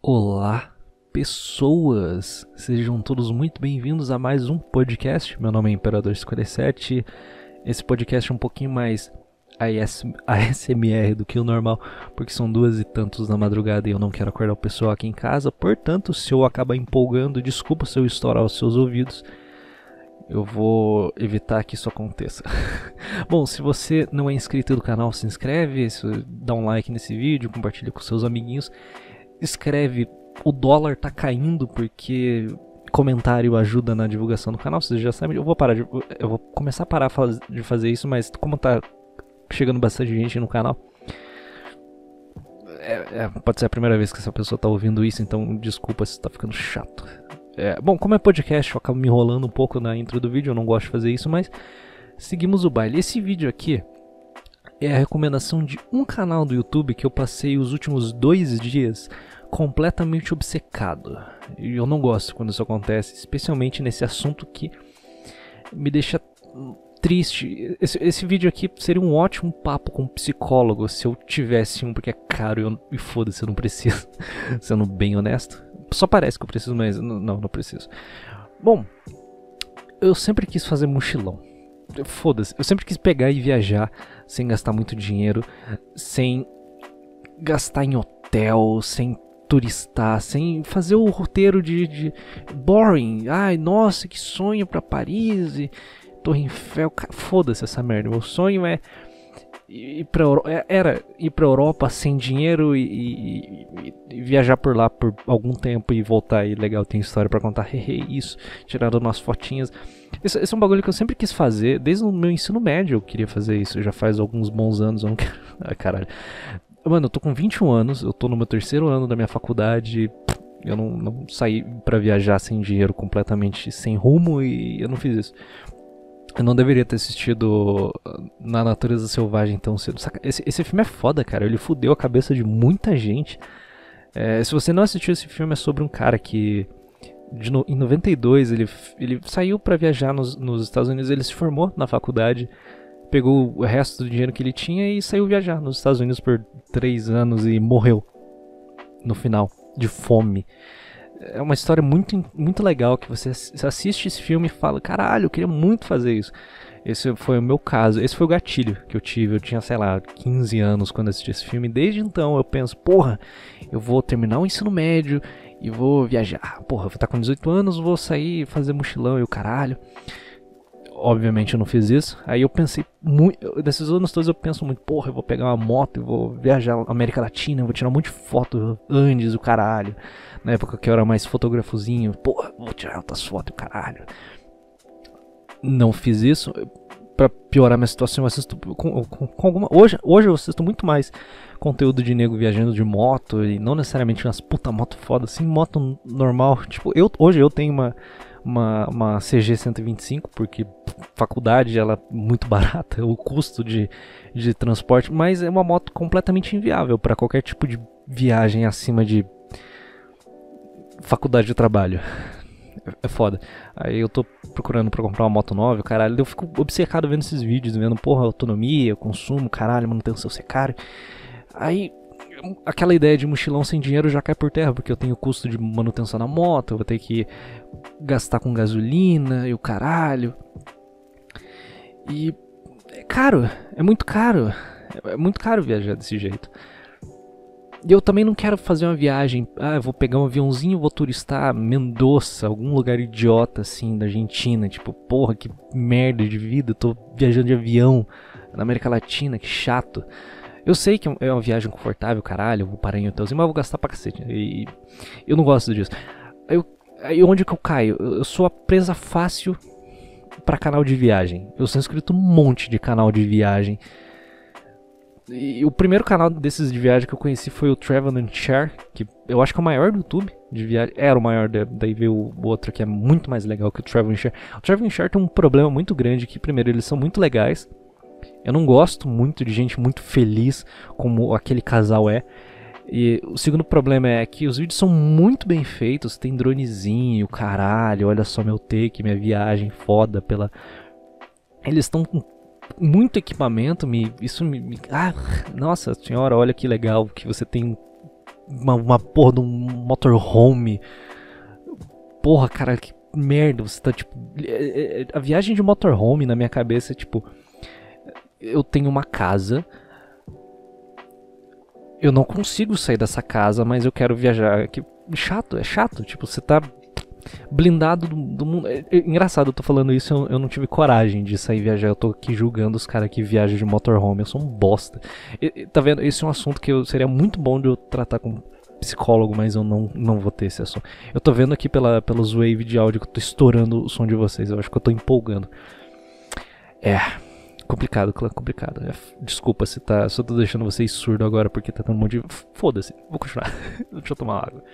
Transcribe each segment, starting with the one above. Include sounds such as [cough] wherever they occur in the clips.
Olá, pessoas! Sejam todos muito bem-vindos a mais um podcast. Meu nome é Imperador 57. Esse podcast é um pouquinho mais AS ASMR do que o normal, porque são duas e tantos na madrugada e eu não quero acordar o pessoal aqui em casa. Portanto, se eu acabar empolgando, desculpa se eu estourar os seus ouvidos. Eu vou evitar que isso aconteça. [laughs] Bom, se você não é inscrito no canal, se inscreve, dá um like nesse vídeo, compartilha com seus amiguinhos escreve o dólar tá caindo porque comentário ajuda na divulgação do canal, vocês já sabem, eu vou parar de, eu vou começar a parar de fazer isso, mas como tá chegando bastante gente no canal, é, é, pode ser a primeira vez que essa pessoa tá ouvindo isso, então desculpa se tá ficando chato. É, bom, como é podcast, eu acabo me enrolando um pouco na intro do vídeo, eu não gosto de fazer isso, mas seguimos o baile. Esse vídeo aqui é a recomendação de um canal do YouTube que eu passei os últimos dois dias completamente obcecado. E eu não gosto quando isso acontece, especialmente nesse assunto que me deixa triste. Esse, esse vídeo aqui seria um ótimo papo com um psicólogo se eu tivesse um, porque é caro eu, e foda-se, eu não preciso. [laughs] Sendo bem honesto. Só parece que eu preciso, mas não, não preciso. Bom, eu sempre quis fazer mochilão. Foda-se, eu sempre quis pegar e viajar sem gastar muito dinheiro, sem gastar em hotel, sem turistar, sem fazer o roteiro de, de boring. Ai, nossa, que sonho para Paris e Torre Eiffel. Foda-se essa merda. Meu sonho é ir pra é, era ir pra Europa sem dinheiro e, e, e, viajar por lá por algum tempo e voltar e legal, tem história para contar, [laughs] isso, tirando umas fotinhas. Esse, é um bagulho que eu sempre quis fazer, desde o meu ensino médio eu queria fazer isso, já faz alguns bons anos, eu não [laughs] quero... Caralho. Mano, eu tô com 21 anos, eu tô no meu terceiro ano da minha faculdade, eu não, não saí para viajar sem dinheiro, completamente sem rumo e eu não fiz isso. Eu não deveria ter assistido Na Natureza Selvagem tão cedo. Esse, esse filme é foda, cara. Ele fudeu a cabeça de muita gente. É, se você não assistiu esse filme, é sobre um cara que. No, em 92 ele, ele saiu para viajar nos, nos Estados Unidos. Ele se formou na faculdade, pegou o resto do dinheiro que ele tinha e saiu viajar nos Estados Unidos por três anos e morreu no final de fome é uma história muito, muito legal que você assiste esse filme e fala, caralho, eu queria muito fazer isso. Esse foi o meu caso, esse foi o gatilho que eu tive. Eu tinha, sei lá, 15 anos quando assisti esse filme. Desde então eu penso, porra, eu vou terminar o ensino médio e vou viajar. Porra, eu vou estar com 18 anos, vou sair fazer mochilão e o caralho. Obviamente eu não fiz isso. Aí eu pensei muito. Desses anos todos eu penso muito, porra, eu vou pegar uma moto e vou viajar na América Latina, vou tirar um monte de foto Andes, o caralho. Na época que eu era mais fotografozinho, porra, vou tirar outras fotos, o caralho. Não fiz isso. Pra piorar minha situação, eu assisto com, com, com, alguma. Hoje, hoje eu assisto muito mais conteúdo de nego viajando de moto e não necessariamente umas puta moto foda, assim, moto normal. Tipo, eu, hoje eu tenho uma uma, uma CG 125, porque faculdade ela é muito [laughs] barata, o custo de, de transporte, mas é uma moto completamente inviável para qualquer tipo de viagem acima de faculdade de trabalho. É, é foda. Aí eu tô procurando pra comprar uma moto nova, caralho. Eu fico obcecado vendo esses vídeos, vendo, porra, autonomia, consumo, caralho, manutenção ser caro. Aí aquela ideia de mochilão sem dinheiro já cai por terra, porque eu tenho custo de manutenção na moto, eu vou ter que gastar com gasolina e o caralho. E é caro, é muito caro. É muito caro viajar desse jeito. E eu também não quero fazer uma viagem. Ah, vou pegar um aviãozinho, vou turistar Mendoza, algum lugar idiota assim da Argentina. Tipo, porra, que merda de vida. Eu tô viajando de avião na América Latina, que chato. Eu sei que é uma viagem confortável, caralho, eu vou parar em hotelzinho, mas eu vou gastar pra cacete. E eu não gosto disso. Eu, aí onde que eu caio? Eu sou a presa fácil para canal de viagem. Eu sou inscrito num monte de canal de viagem. E o primeiro canal desses de viagem que eu conheci foi o Travel and Share, que eu acho que é o maior do YouTube de viagem. Era o maior, daí veio o outro que é muito mais legal que o Travel and Share. O Travel and Share tem um problema muito grande que, primeiro, eles são muito legais. Eu não gosto muito de gente muito feliz como aquele casal é. E o segundo problema é que os vídeos são muito bem feitos, tem dronezinho, caralho, olha só meu take, minha viagem foda pela. Eles estão com muito equipamento, me, isso me, me, Ah, nossa senhora, olha que legal que você tem uma, uma porra de um motorhome. Porra, cara, que merda. Você tá tipo. É, é, a viagem de motorhome na minha cabeça é tipo. Eu tenho uma casa. Eu não consigo sair dessa casa, mas eu quero viajar. Que chato, é chato. Tipo, você tá blindado do, do mundo. É, é, engraçado, eu tô falando isso, eu, eu, não tive coragem de sair viajar. Eu tô aqui julgando os caras que viajam de motorhome. Eu sou um bosta. E, tá vendo? Esse é um assunto que eu, seria muito bom de eu tratar com psicólogo, mas eu não, não vou ter esse assunto. Eu tô vendo aqui pela, pelos wave de áudio que eu tô estourando o som de vocês. Eu acho que eu tô empolgando. É. Complicado, complicado. É, desculpa se, tá, eu tô deixando vocês surdo agora porque tá tendo um monte de. Foda-se, vou continuar. [laughs] Deixa eu tomar água.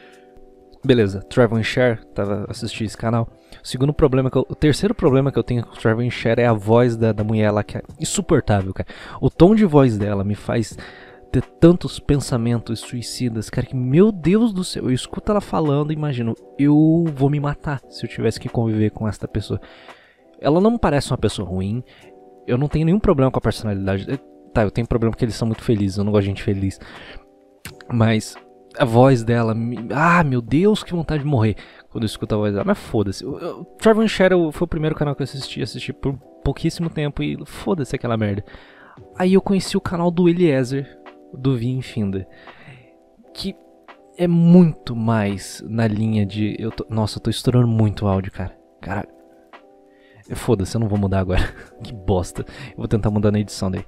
Beleza, Travel and Share, tava assistindo esse canal. O segundo problema que eu, o terceiro problema que eu tenho com o Travel and Share é a voz da, da mulher lá que é insuportável, cara. O tom de voz dela me faz ter tantos pensamentos suicidas, cara, que meu Deus do céu, eu escuto ela falando e imagino, eu vou me matar se eu tivesse que conviver com esta pessoa. Ela não me parece uma pessoa ruim, eu não tenho nenhum problema com a personalidade. Eh, tá, eu tenho problema porque eles são muito felizes, eu não gosto de gente feliz. Mas a voz dela, ah, meu Deus, que vontade de morrer quando eu escuto a voz dela. Mas foda-se. Trevor Shadow foi o primeiro canal que eu assisti, assisti por pouquíssimo tempo e foda-se aquela merda. Aí eu conheci o canal do Eliezer, do Vin Finda. Que é muito mais na linha de. Eu tô, nossa, eu tô estourando muito o áudio, cara. Caralho. Foda-se, eu não vou mudar agora. [laughs] que bosta. Eu vou tentar mudar na edição daí.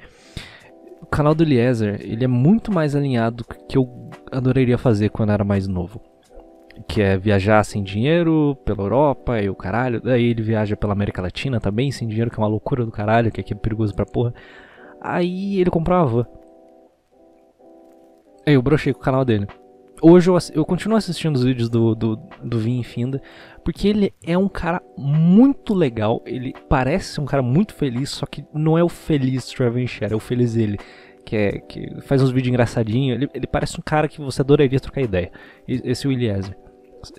O canal do Eliezer, ele é muito mais alinhado que eu adoraria fazer quando era mais novo. Que é viajar sem dinheiro pela Europa e o caralho. Daí ele viaja pela América Latina também, sem dinheiro, que é uma loucura do caralho, que aqui é perigoso pra porra. Aí ele comprou uma van. Aí eu brochei com o canal dele. Hoje eu, eu continuo assistindo os vídeos do, do, do Vin Finda, porque ele é um cara muito legal, ele parece um cara muito feliz, só que não é o feliz Trevor Share, é o feliz ele, que, é, que faz uns vídeos engraçadinhos, ele, ele parece um cara que você adoraria trocar ideia, esse Eliezer.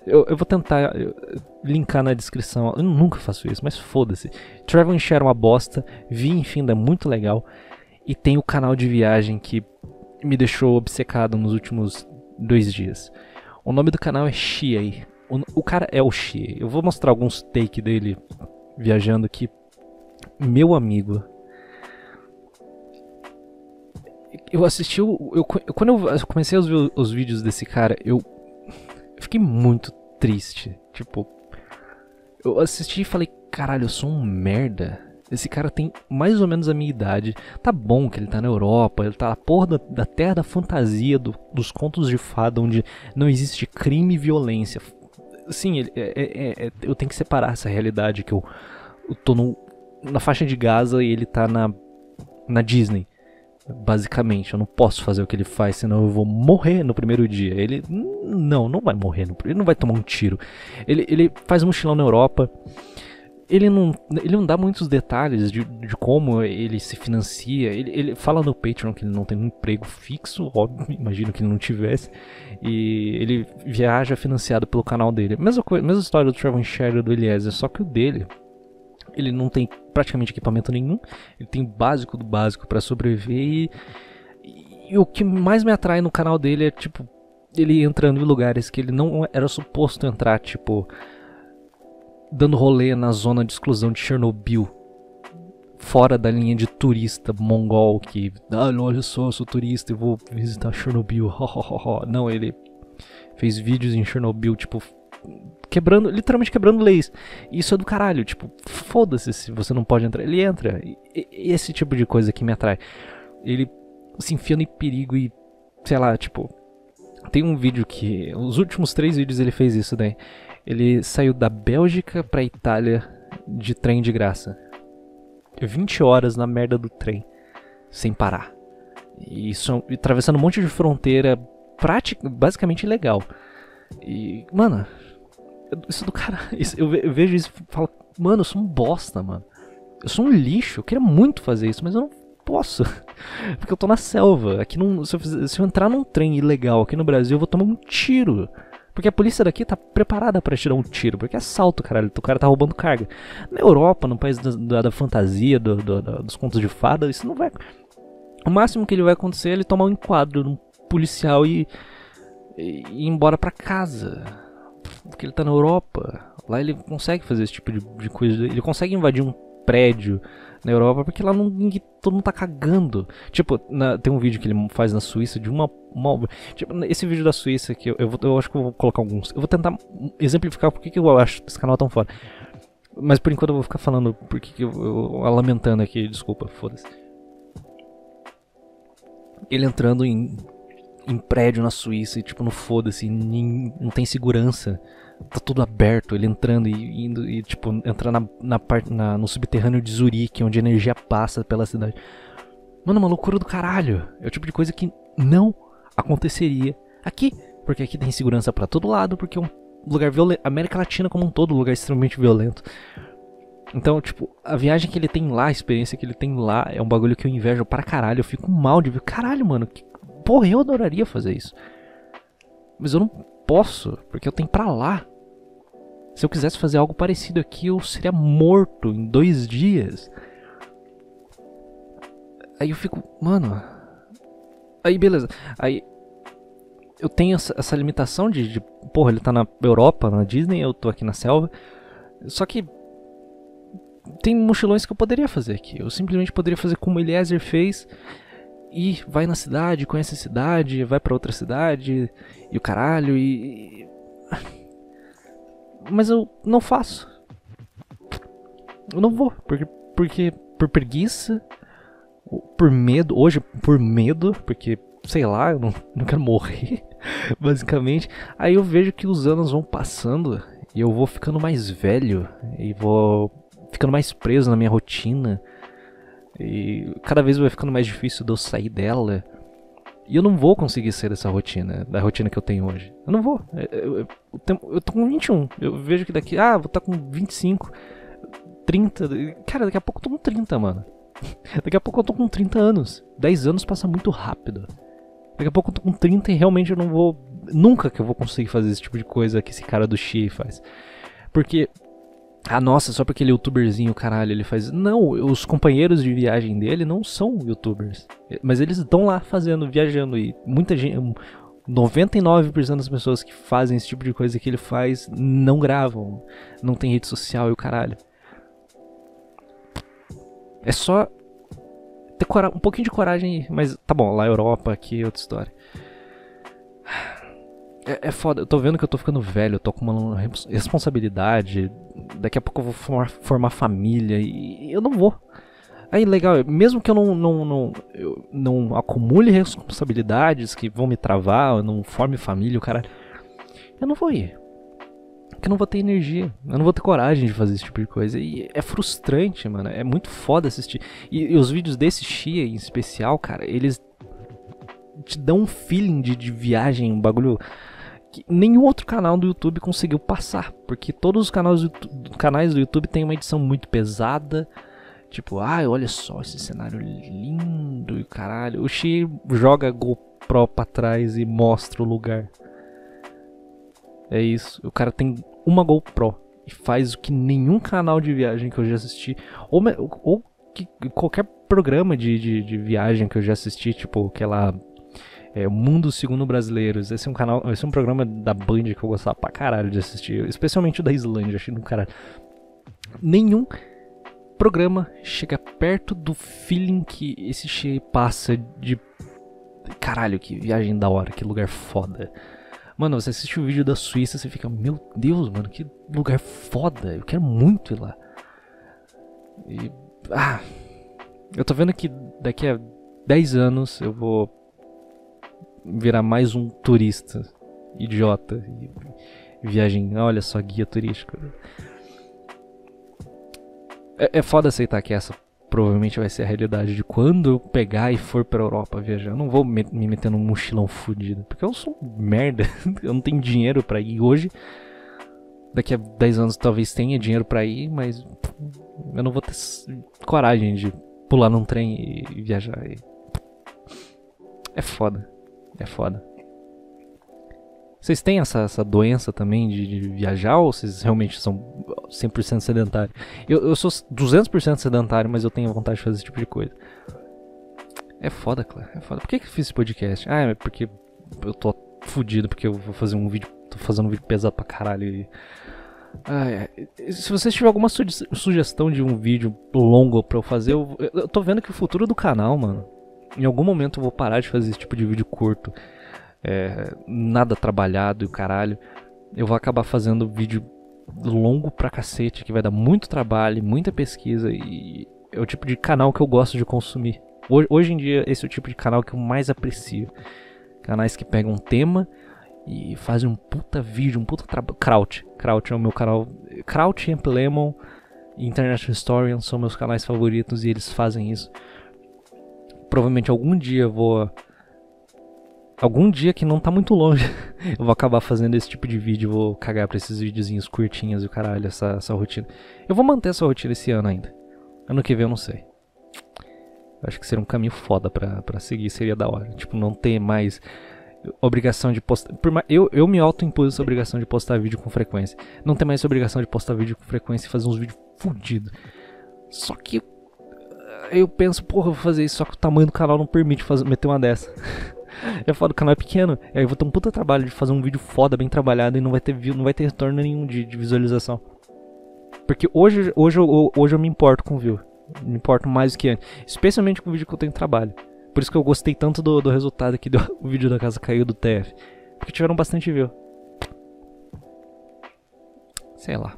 Eu, eu, vou tentar linkar na descrição. Eu nunca faço isso, mas foda-se. Trevor Share é uma bosta. Vin Finda é muito legal. E tem o canal de viagem que me deixou obcecado nos últimos dois dias. O nome do canal é Shiei. O, o cara é o Shiei. Eu vou mostrar alguns take dele viajando aqui. Meu amigo. Eu assisti o. Eu, quando eu comecei a ver os vídeos desse cara, eu, eu fiquei muito triste. Tipo, eu assisti e falei: caralho, eu sou um merda. Esse cara tem mais ou menos a minha idade. Tá bom que ele tá na Europa, ele tá na porra da, da terra da fantasia, do, dos contos de fada, onde não existe crime e violência. Sim, ele, é, é, é, eu tenho que separar essa realidade que eu, eu tô no, na faixa de Gaza e ele tá na, na Disney. Basicamente, eu não posso fazer o que ele faz, senão eu vou morrer no primeiro dia. Ele não, não vai morrer, no, ele não vai tomar um tiro. Ele, ele faz um mochilão na Europa ele não, ele não dá muitos detalhes de, de como ele se financia. Ele, ele fala no Patreon que ele não tem um emprego fixo, óbvio, imagino que ele não tivesse. E ele viaja financiado pelo canal dele. Mesma, coisa, mesma história do Trevor Share do Eliezer, só que o dele, ele não tem praticamente equipamento nenhum. Ele tem básico do básico para sobreviver. E, e o que mais me atrai no canal dele é, tipo, ele entrando em lugares que ele não era suposto entrar, tipo dando rolê na zona de exclusão de Chernobyl, fora da linha de turista mongol que, ah, olha só, eu sou turista e vou visitar Chernobyl. [laughs] Não, ele fez vídeos em Chernobyl, tipo, quebrando, literalmente quebrando leis. Isso é do caralho, tipo, foda-se se você não pode entrar. Ele entra. E, e, esse tipo de coisa que me atrai. Ele se enfiando em perigo e, sei lá, tipo, tem um vídeo que, os últimos três vídeos ele fez isso daí. Ele saiu da Bélgica pra Itália de trem de graça. 20 horas na merda do trem, sem parar. E isso, atravessando um monte de fronteira, prática, basicamente ilegal. E, mano, isso do cara. [laughs] Isso, eu, vejo isso e falo, mano, eu sou um bosta, mano. Eu sou um lixo, eu queria muito fazer isso, mas eu não posso. [laughs] Porque eu tô na selva. Aqui não, se, eu, se eu entrar num trem ilegal aqui no Brasil, eu vou tomar um tiro. Porque a polícia daqui tá preparada para tirar um tiro, porque é assalto, caralho, o cara tá roubando carga. Na Europa, no país da, da, fantasia, do, do, dos contos de fada, isso não vai. O máximo que ele vai acontecer é ele tomar um enquadro de um policial e. e ir embora para casa. Porque ele tá na Europa. Lá ele consegue fazer esse tipo de, de coisa. Ele consegue invadir um prédio na Europa porque lá não, ninguém, todo mundo tá cagando. Tipo, na, tem um vídeo que ele faz na Suíça de uma. uma tipo, esse vídeo da Suíça que eu, eu, vou, eu, acho que eu vou colocar alguns. Eu vou tentar exemplificar porque que eu acho esse canal tão foda. Mas por enquanto eu vou ficar falando porque eu, eu, eu lamentando aqui, desculpa, foda-se. Ele entrando em, em prédio na Suíça e tipo, no foda-se, não tem segurança tá tudo aberto, ele entrando e indo e tipo entrando na, na parte na, no subterrâneo de Zurique, onde a energia passa pela cidade. Mano, uma loucura do caralho. É o tipo de coisa que não aconteceria aqui, porque aqui tem segurança para todo lado, porque é um lugar violento, América Latina como um todo, um lugar extremamente violento. Então, tipo, a viagem que ele tem lá, a experiência que ele tem lá, é um bagulho que eu invejo para caralho. Eu fico mal de ver. Caralho, mano, que... porra, eu adoraria fazer isso. Mas eu não posso, porque eu tenho pra lá. Se eu quisesse fazer algo parecido aqui, eu seria morto em dois dias. Aí eu fico, mano. Aí beleza. Aí eu tenho essa, essa limitação de, de, porra, ele tá na Europa, na Disney, eu tô aqui na selva. Só que tem mochilões que eu poderia fazer aqui. Eu simplesmente poderia fazer como Eliezer fez e vai na cidade, conhece a cidade, vai para outra cidade e o caralho e mas eu não faço. Eu não vou, porque porque por preguiça, por medo, hoje por medo, porque sei lá, eu não, não quero morrer, [laughs] basicamente. Aí eu vejo que os anos vão passando e eu vou ficando mais velho e vou ficando mais preso na minha rotina e cada vez vai ficando mais difícil de eu sair dela. E eu não vou conseguir sair dessa rotina, da rotina que eu tenho hoje. Eu não vou. Eu, eu, eu, eu tô com 21. Eu vejo que daqui. Ah, vou estar tá com 25, 30. Cara, daqui a pouco eu tô com 30, mano. [laughs] Daqui a pouco eu tô com 30 anos. 10 anos passa muito rápido. Daqui a pouco eu tô com 30 e realmente eu não vou. Nunca que eu vou conseguir fazer esse tipo de coisa que esse cara do Xi faz. Porque ah, nossa, só porque ele é youtuberzinho, caralho, ele faz. Não, os companheiros de viagem dele não são youtubers. Mas eles estão lá fazendo, viajando. E muita gente. 99% das pessoas que fazem esse tipo de coisa que ele faz não gravam. Não tem rede social e o caralho. É só ter um pouquinho de coragem, mas tá bom, lá Europa, aqui é outra história. É, é foda, eu tô vendo que eu tô ficando velho, eu tô uma responsabilidade. Daqui a pouco eu vou formar, formar família e eu não vou. Aí, legal, mesmo que eu não, não, não, eu não acumule responsabilidades que vão me travar, eu não forme família, o cara. Eu não vou ir. Porque eu não vou ter energia. Eu não vou ter coragem de fazer esse tipo de coisa. E é frustrante, mano. É muito foda assistir. E, e os vídeos desse Xia em especial, cara, eles te dão um feeling de, de viagem, um bagulho que nenhum outro canal do YouTube conseguiu passar, porque todos os canais do, canais do YouTube têm uma edição muito pesada. Tipo, ai, olha só esse cenário lindo e caralho. O Xi joga GoPro pra trás e mostra o lugar. É isso. O cara tem uma GoPro e faz o que nenhum canal de viagem que eu já assisti, ou, ou que, qualquer programa de, de, de viagem que eu já assisti, tipo aquela é, Mundo Segundo Brasileiros. Esse é um canal, esse é um programa da Band que eu gostava pra caralho de assistir, especialmente o da Islândia, achei do caralho. Nenhum programa chega perto do feeling que esse Shea passa de caralho, que viagem da hora, que lugar foda. Mano, você assiste o vídeo da Suíça, você fica, meu Deus, mano, que lugar foda, eu quero muito ir lá. E ah, eu tô vendo que daqui a 10 anos eu vou virar mais um turista idiota. Viagem, olha só, guia turístico. É, é foda aceitar que essa provavelmente vai ser a realidade de quando eu pegar e for pra Europa viajar. Eu não vou me, me meter num mochilão fudido, porque eu sou merda. [laughs] eu não tenho dinheiro para ir hoje. Daqui a 10 anos talvez tenha dinheiro para ir, mas eu não vou ter coragem de pular num trem e viajar. É foda. É foda. Vocês têm essa, essa doença também de, de, viajar ou vocês realmente são 100% sedentários? Eu, eu sou 200% sedentário, mas eu tenho vontade de fazer esse tipo de coisa. É foda, Claro. É foda. Por que, que eu fiz esse podcast? Ah, é porque eu tô fudido porque eu vou fazer um vídeo. Tô fazendo um vídeo pesado pra caralho. E... Ah, é. Se vocês tiverem alguma su sugestão de um vídeo longo pra eu fazer, eu, eu tô vendo que o futuro do canal, mano. Em algum momento eu vou parar de fazer esse tipo de vídeo curto. É, nada trabalhado e o caralho. Eu vou acabar fazendo vídeo longo pra cacete, que vai dar muito trabalho, muita pesquisa e é o tipo de canal que eu gosto de consumir. Hoje, hoje em dia, esse é o tipo de canal que eu mais aprecio. Canais que pegam um tema e fazem um puta vídeo, um puta trabalho. Kraut. Kraut é o meu canal. Kraut, Amp Lemon e International Historian são meus canais favoritos e eles fazem isso. Provavelmente algum dia eu vou. Algum dia que não tá muito longe, [laughs] eu vou acabar fazendo esse tipo de vídeo. Vou cagar pra esses videozinhos curtinhos e o caralho, essa, essa rotina. Eu vou manter essa rotina esse ano ainda. Ano que vem eu não sei. Eu acho que seria um caminho foda pra, pra seguir, seria da hora. Tipo, não ter mais obrigação de postar. Eu, eu me auto-impus essa obrigação de postar vídeo com frequência. Não ter mais essa obrigação de postar vídeo com frequência e fazer uns vídeos fudidos. Só que eu penso, porra, eu vou fazer isso, só que o tamanho do canal não permite fazer, meter uma dessa. [laughs] é foda, o canal é pequeno. Aí eu vou ter um puta trabalho de fazer um vídeo foda, bem trabalhado e não vai ter, não vai ter retorno nenhum de, de visualização. Porque hoje, hoje, eu, hoje eu me importo com view. Me importo mais do que antes. Especialmente com o vídeo que eu tenho trabalho. Por isso que eu gostei tanto do, do resultado aqui do [laughs] o vídeo da casa caiu do TF. Porque tiveram bastante view. Sei lá.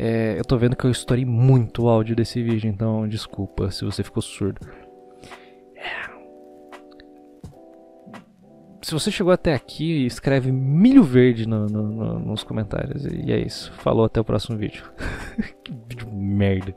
É, eu tô vendo que eu estourei muito o áudio desse vídeo, então desculpa se você ficou surdo. É. Se você chegou até aqui, escreve milho verde no, no, no, nos comentários. E é isso. Falou, até o próximo vídeo. [laughs] que vídeo merda.